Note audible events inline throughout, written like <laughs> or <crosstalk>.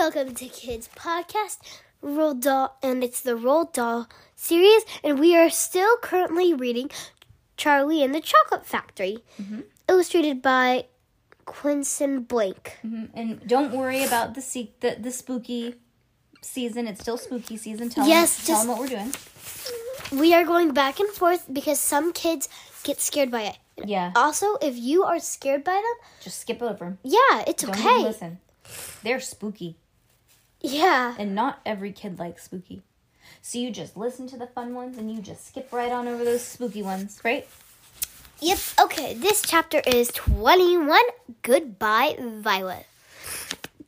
Welcome to Kids Podcast, Roald Dahl, and it's the Roald Dahl series, and we are still currently reading Charlie and the Chocolate Factory, mm-hmm. illustrated by Quentin Blake. Mm-hmm. And don't worry about the se- the, the spooky season. It's still spooky season. Tell Yes, them, tell just- them what we're doing. We are going back and forth because some kids get scared by it. Yeah. Also, if you are scared by them, Just skip over them. yeah, it's Don't okay. listen. They're spooky. Yeah. And not every kid likes spooky. So you just listen to the fun ones and you just skip right on over those spooky ones, right? Yep. Okay, this chapter is 21 Goodbye, Violet.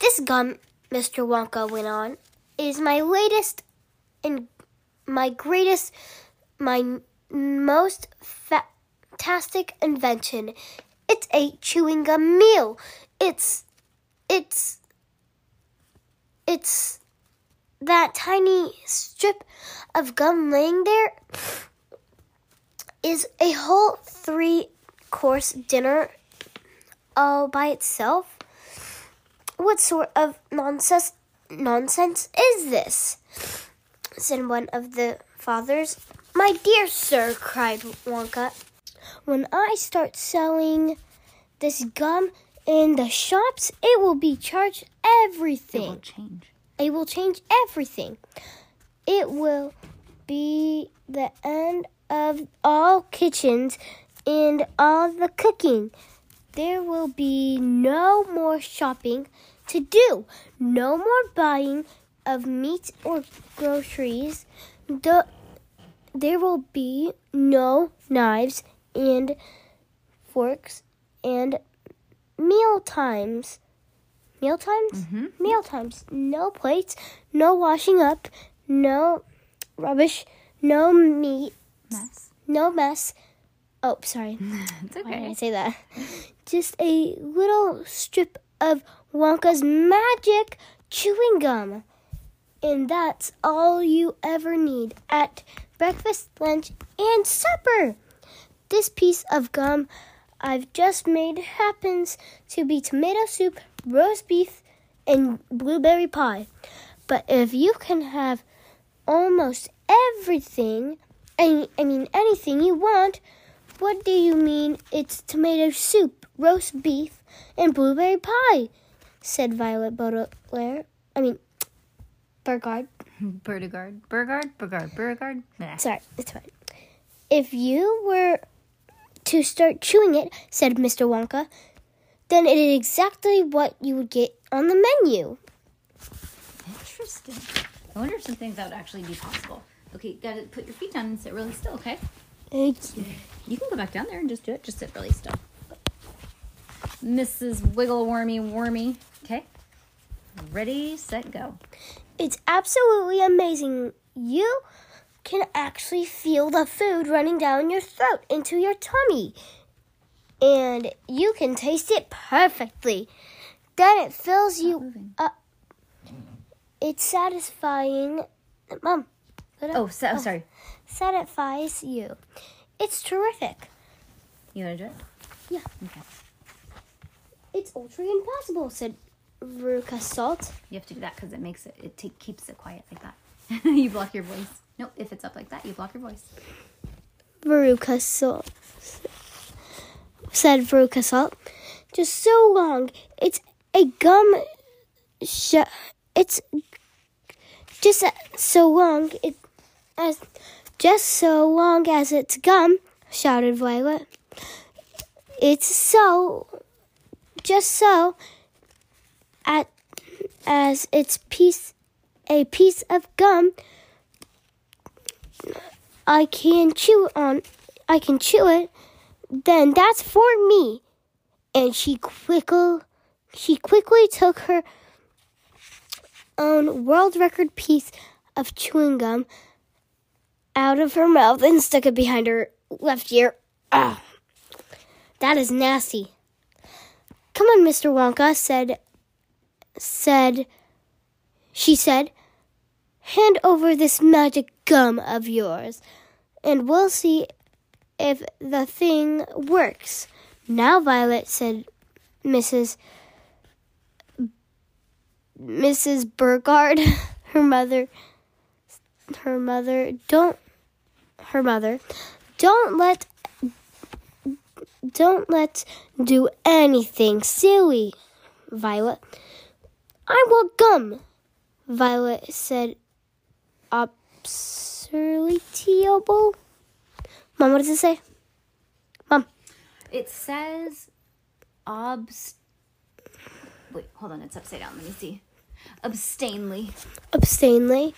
This gum, Mr. Wonka went on, is my latest and my greatest, my most fantastic invention. It's a chewing gum meal. It's, it's, it's that tiny strip of gum laying there is a whole three course dinner all by itself? What sort of nonsense nonsense is this? said one of the fathers. My dear sir, cried Wonka, when I start selling this gum in the shops, it will be charged everything. It will change. It will change everything. It will be the end of all kitchens and all the cooking. There will be no more shopping to do, no more buying of meat or groceries. The, there will be no knives and forks and meal times. Meal times? Mm-hmm. Meal times. No plates, no washing up, no rubbish, no meat, Mess. no mess. Oh, sorry. <laughs> It's Why did I say that? Just a little strip of Wonka's magic chewing gum. And that's all you ever need at breakfast, lunch, and supper. This piece of gum I've just made happens to be tomato soup, roast beef, and blueberry pie. But if you can have almost everything, I, I mean anything you want, what do you mean it's tomato soup, roast beef, and blueberry pie? said Violet Baudelaire. I mean, Burgard. Burgard. Burgard. Burgard. Burgard. Sorry, it's fine. If you were to start chewing it, said Mr. Wonka, then it is exactly what you would get on the menu. Interesting. I wonder if some things that would actually be possible. Okay, gotta put your feet down and sit really still, okay? Thank you. You can go back down there and just do it. Just sit really still. Mrs. Wiggle Wormy Wormy. Okay. Ready, set, go. It's absolutely amazing. You can actually feel the food running down your throat into your tummy. And you can taste it perfectly. Then it fills you up. It's satisfying. Mom. Oh, so, oh, sorry. Satisfies you. It's terrific. You want to do it? Yeah. Okay. It's ultra impossible, said Veruca Salt. You have to do that because it makes it, it ta- keeps it quiet like that. <laughs> you block your voice. Nope, if it's up like that, you block your voice. Veruca Salt. Said Veruca Salt. Just so long. It's a gum. Sh- it's just so long. It as just so long as it's gum. Shouted Violet. It's so. Just so. At as it's piece a piece of gum I can chew on I can chew it, then that's for me. And she quickly she quickly took her own world record piece of chewing gum out of her mouth and stuck it behind her left ear. Ah, that is nasty. Come on, Mr. Wonka, said, said, she said, hand over this magic gum of yours, and we'll see if the thing works. Now, Violet, said Mrs. Mrs. Burgard, <laughs> her mother, her mother, don't, her mother, don't let, don't let do anything silly, Violet. I want gum, Violet said observable. Mom, what does it say? Mom. It says obst. Wait, hold on. It's upside down. Let me see. Abstainly. Abstainly.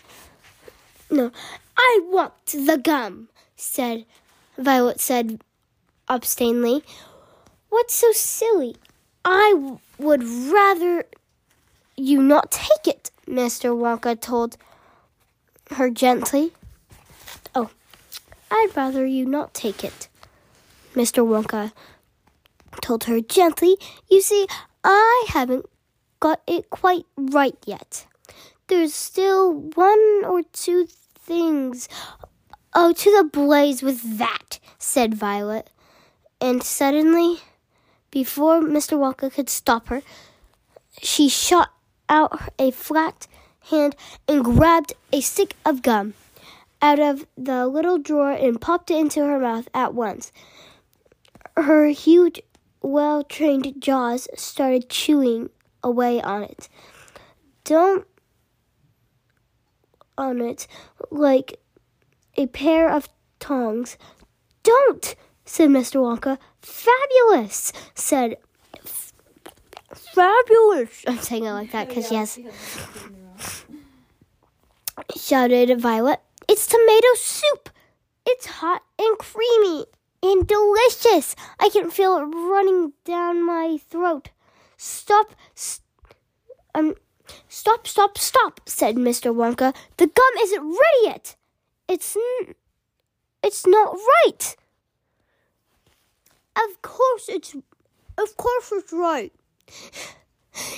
No, I want the gum, said Violet said abstainly. What's so silly? I w- would rather you not take it, Mr. Wonka told her gently. Oh, I'd rather you not take it, Mr. Wonka told her gently. You see, I haven't got it quite right yet. There's still one or two things. Oh, to the blaze with that, said Violet. And suddenly, before Mr. Wonka could stop her, she shot out a flat hand and grabbed a stick of gum out of the little drawer and popped it into her mouth at once. Her huge, well trained jaws started chewing away on it. Don't on it like a pair of tongs. Don't, said Mr. Wonka. Fabulous, said fabulous. <laughs> I'm saying it like that because yes. Shouted Violet. It's tomato soup. It's hot and creamy and delicious. I can feel it running down my throat. Stop. St- um, stop, stop, stop, said Mr. Wonka. The gum isn't ready yet. It's n- it's not right. Of course it's of course it's right,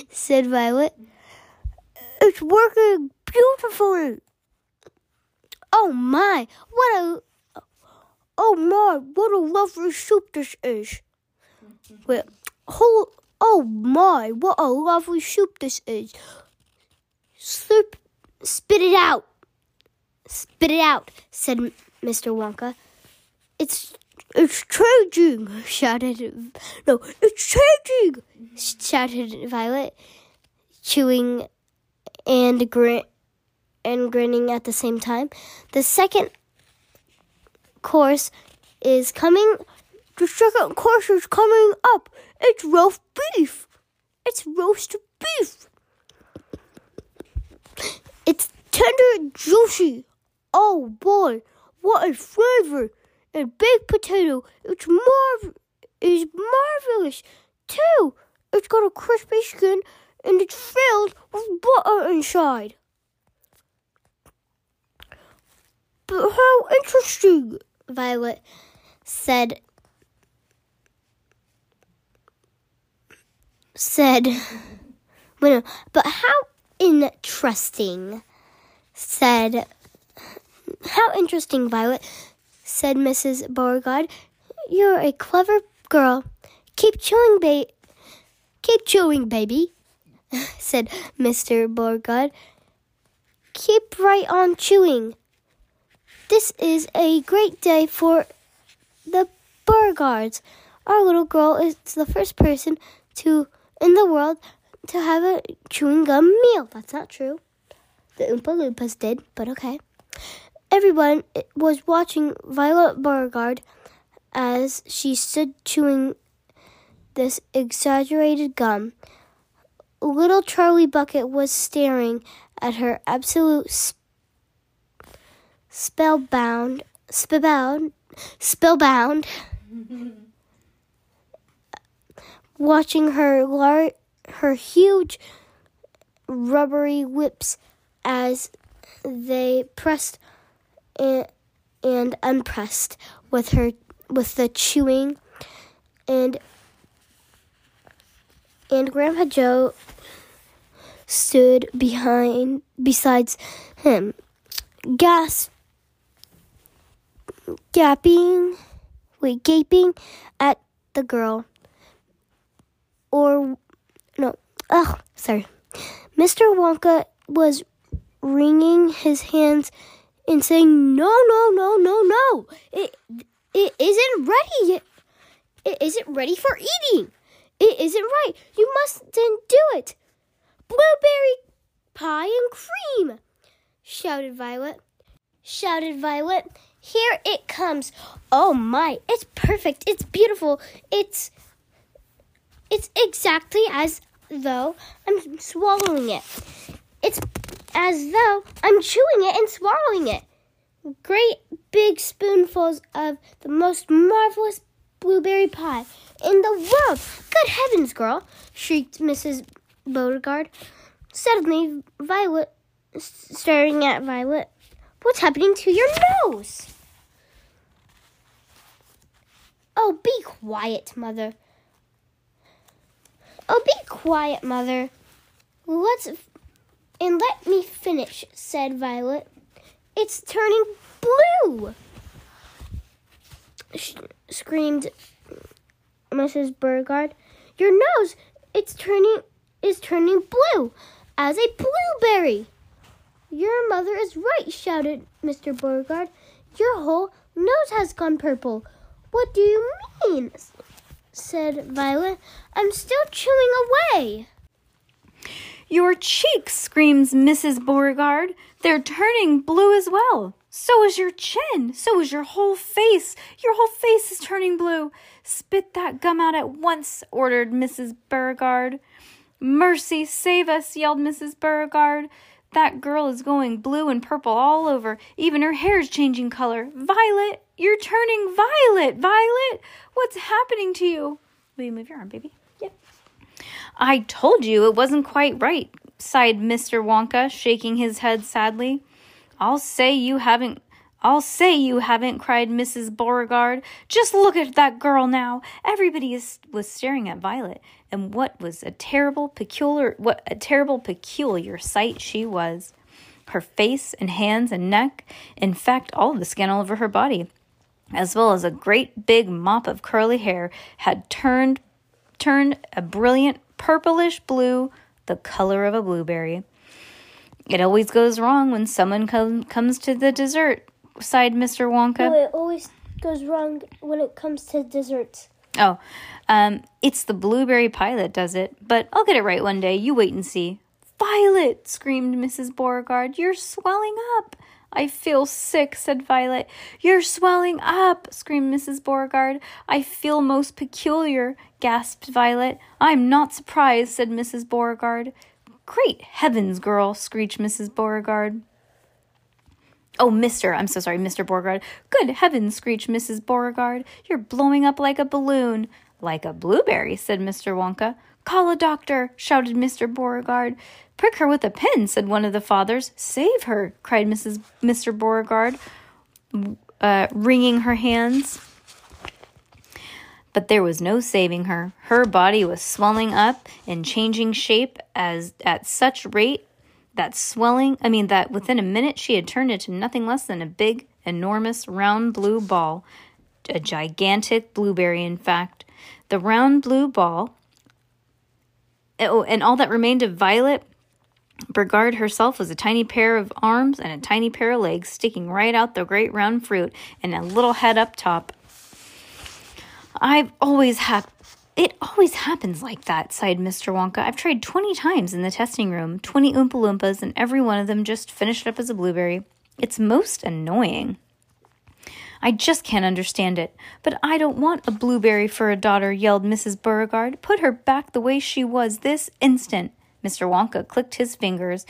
said Violet. It's working beautifully. Oh my, what a Oh my, what a lovely soup this is. Wait, hold Oh my, what a lovely soup this is. Slurp, spit it out. Spit it out, said Mr. Wonka. It's it's changing, shouted no, it's changing, shouted Violet, chewing and grin and grinning at the same time. The second course is coming. The second course is coming up. It's roast beef. It's roast beef. It's tender juicy. Oh boy, what a flavor! And baked potato, it's marv is marvelous too. It's got a crispy skin and it's filled with butter inside. But how interesting, Violet said. Said, <laughs> but how interesting, said, how interesting, Violet, said Mrs. Beauregard. You're a clever girl. Keep chewing, ba- keep chewing, baby, <laughs> said Mr. Beauregard. Keep right on chewing. This is a great day for the Beauregards. Our little girl is the first person to in the world to have a chewing gum meal. That's not true. The Oompa Loompas did, but okay. Everyone was watching Violet Beauregard as she stood chewing this exaggerated gum. Little Charlie Bucket was staring at her absolute sp- spellbound, spellbound, spellbound, <laughs> watching her lar- her huge rubbery lips as they pressed and, and unpressed with her with the chewing and and Grandpa Joe stood behind besides him, gasp, gapping, wait, gaping at the girl. Or no, oh, sorry. Mr. Wonka was wringing his hands and saying, "No, no, no, no, no! It it isn't ready yet. It isn't ready for eating. It isn't right. You mustn't do it." Blueberry pie and cream! shouted Violet. Shouted Violet. Here it comes. Oh my, it's perfect. It's beautiful. It's it's exactly as though I'm swallowing it. It's as though I'm chewing it and swallowing it. Great big spoonfuls of the most marvelous blueberry pie in the world. Good heavens, girl, shrieked Mrs. Beauregard. Suddenly, Violet, staring at Violet, what's happening to your nose? Oh, be quiet, Mother. Oh, be quiet, Mother. Let's and let me finish, said Violet. It's turning blue, Sh- screamed Mrs. Beauregard. Your nose, it's turning is turning blue as a blueberry. Your mother is right, shouted Mr. Beauregard. Your whole nose has gone purple. What do you mean? said Violet. I'm still chewing away. Your cheeks, screams Mrs. Beauregard. They're turning blue as well. So is your chin. So is your whole face. Your whole face is turning blue. Spit that gum out at once, ordered Mrs. Beauregard. Mercy, save us, yelled Mrs. Beauregard. That girl is going blue and purple all over. Even her hair's changing color. Violet, you're turning violet. Violet, what's happening to you? Will you move your arm, baby? Yep. I told you it wasn't quite right, sighed Mr. Wonka, shaking his head sadly. I'll say you haven't I'll say you haven't, cried Mrs. Beauregard. Just look at that girl now. Everybody is, was staring at Violet, and what was a terrible, peculiar, what a terrible, peculiar sight she was. Her face and hands and neck, in fact, all the skin all over her body, as well as a great big mop of curly hair, had turned turned a brilliant purplish blue, the color of a blueberry. It always goes wrong when someone com- comes to the dessert, sighed Mr. Wonka. No, it always goes wrong when it comes to desserts. Oh, um, it's the blueberry pie that does it, but I'll get it right one day. You wait and see. Violet, screamed Mrs. Beauregard, you're swelling up. I feel sick, said Violet. You're swelling up, screamed Mrs. Beauregard. I feel most peculiar, gasped Violet. I'm not surprised, said Mrs. Beauregard. Great heavens, girl, screeched Mrs. Beauregard. Oh, Mr. I'm so sorry, Mr. Beauregard. Good heavens, screeched Mrs. Beauregard. You're blowing up like a balloon. Like a blueberry, said Mr. Wonka. Call a doctor, shouted Mr. Beauregard. Prick her with a pin, said one of the fathers. Save her, cried Mrs. Mr. Beauregard, uh, wringing her hands. But there was no saving her. Her body was swelling up and changing shape as at such rate that swelling, I mean, that within a minute she had turned into nothing less than a big, enormous, round blue ball. A gigantic blueberry, in fact. The round blue ball, oh, and all that remained of Violet Beauregard herself was a tiny pair of arms and a tiny pair of legs sticking right out the great round fruit and a little head up top. I've always had it always happens like that, sighed Mr. Wonka. I've tried 20 times in the testing room, 20 Oompa Loompas, and every one of them just finished up as a blueberry. It's most annoying. I just can't understand it. But I don't want a blueberry for a daughter, yelled Mrs. Beauregard. Put her back the way she was this instant. Mr. Wonka clicked his fingers,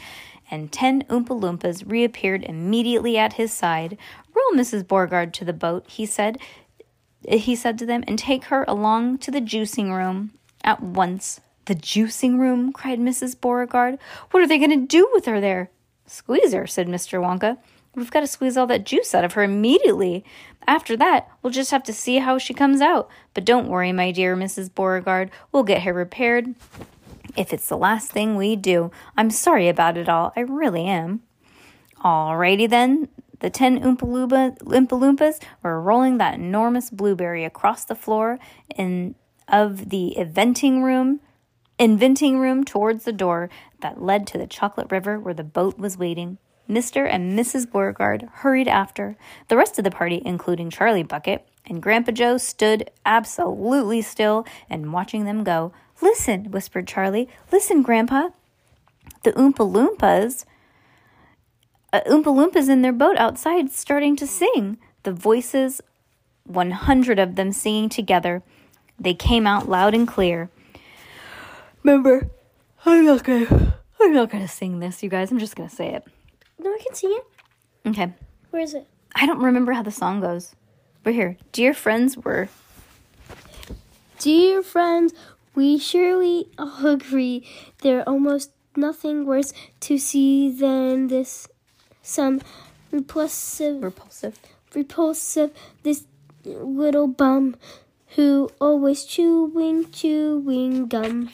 and ten Oompa Loompas reappeared immediately at his side. Roll Mrs. Beauregard to the boat, he said he said to them, and take her along to the juicing room at once. The juicing room, cried Mrs. Beauregard. What are they going to do with her there? Squeeze her, said Mr. Wonka. We've got to squeeze all that juice out of her immediately. After that, we'll just have to see how she comes out. But don't worry, my dear Mrs. Beauregard. We'll get her repaired. If it's the last thing we do, I'm sorry about it all. I really am. Alrighty then. The ten Oompa Loompas were rolling that enormous blueberry across the floor in of the eventing room inventing room towards the door that led to the chocolate river where the boat was waiting. Mr. and Mrs. Beauregard hurried after. The rest of the party, including Charlie Bucket and Grandpa Joe, stood absolutely still and watching them go. Listen, whispered Charlie. Listen, Grandpa. The Oompa Loompas, uh, Oompa Loompas in their boat outside starting to sing. The voices, 100 of them singing together. They came out loud and clear. Remember, I'm not gonna, I'm not gonna sing this, you guys. I'm just gonna say it. No, I can sing it. Okay. Where is it? I don't remember how the song goes. But here, dear friends, were. Dear friends, we surely all <laughs> agree there almost nothing worse to see than this. Some repulsive, repulsive, repulsive. This little bum who always chewing, chewing gum.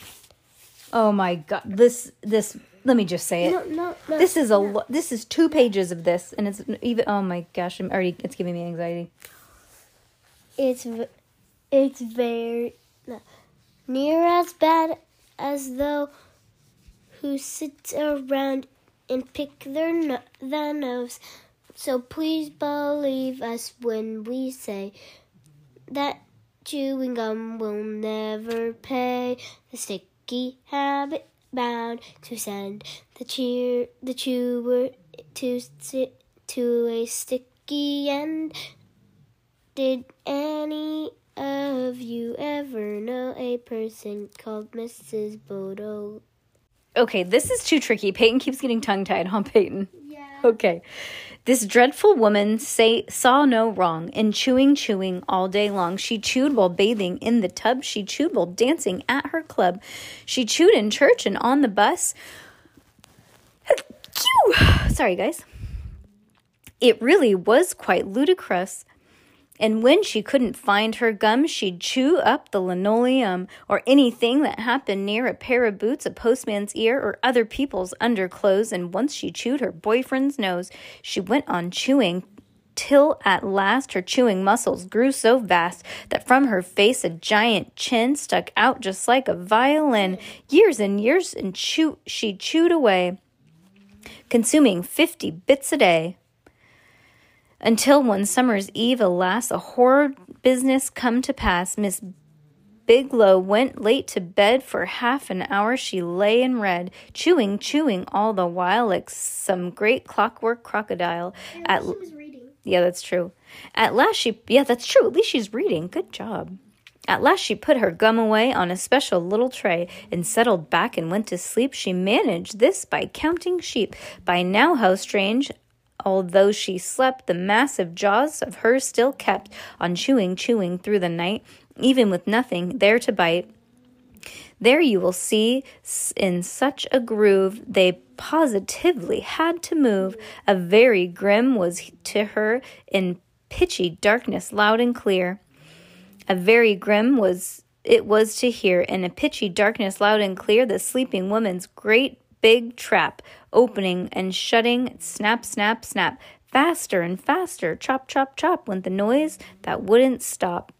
Oh my god! This this. Let me just say it. No, no, no. This is a lo- this is two pages of this, and it's even. Oh my gosh! I'm already. It's giving me anxiety. It's it's very no, near as bad as though who sits around and pick their no- their nose. So please believe us when we say that chewing gum will never pay the sticky habit bound to send the cheer the chewer to to a sticky end. Did any of you ever know a person called Mrs. Bodo? Okay, this is too tricky. Peyton keeps getting tongue tied huh, Peyton. Yeah. Okay. This dreadful woman say, saw no wrong in chewing, chewing all day long. She chewed while bathing in the tub. She chewed while dancing at her club. She chewed in church and on the bus. <sighs> Sorry, guys. It really was quite ludicrous and when she couldn't find her gum, she'd chew up the linoleum or anything that happened near a pair of boots, a postman's ear, or other people's underclothes. And once she chewed her boyfriend's nose, she went on chewing till at last her chewing muscles grew so vast that from her face a giant chin stuck out just like a violin. Years and years and chew- she chewed away, consuming fifty bits a day. Until one summer's eve, alas, a horrid business come to pass. Miss Bigelow went late to bed. For half an hour she lay and read, chewing, chewing all the while like some great clockwork crocodile. At she was reading. Yeah, that's true. At last she yeah, that's true. At least she's reading. Good job. At last she put her gum away on a special little tray and settled back and went to sleep. She managed this by counting sheep. By now, how strange, Although she slept, the massive jaws of hers still kept on chewing, chewing through the night, even with nothing there to bite. There you will see, in such a groove, they positively had to move. A very grim was to her in pitchy darkness, loud and clear. A very grim was it was to hear in a pitchy darkness, loud and clear, the sleeping woman's great big trap, opening and shutting, snap, snap, snap. Faster and faster, chop, chop, chop, went the noise that wouldn't stop.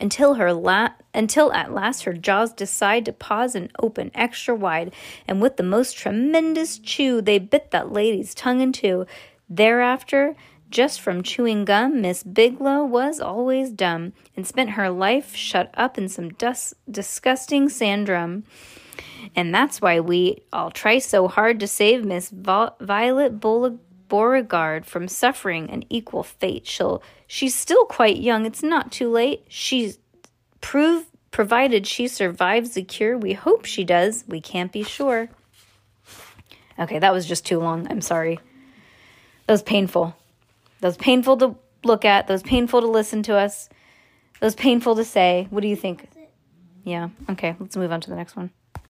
Until her la- until at last her jaws decide to pause and open extra wide, and with the most tremendous chew they bit that lady's tongue in two. Thereafter, just from chewing gum, Miss Bigelow was always dumb, and spent her life shut up in some dus- disgusting sandrum. And that's why we all try so hard to save Miss Violet Beauregard from suffering an equal fate. She'll, she's still quite young. It's not too late. She's proved, provided she survives the cure. We hope she does. We can't be sure. Okay, that was just too long. I'm sorry. That was painful. That was painful to look at. That was painful to listen to us. That was painful to say. What do you think? Yeah. Okay, let's move on to the next one.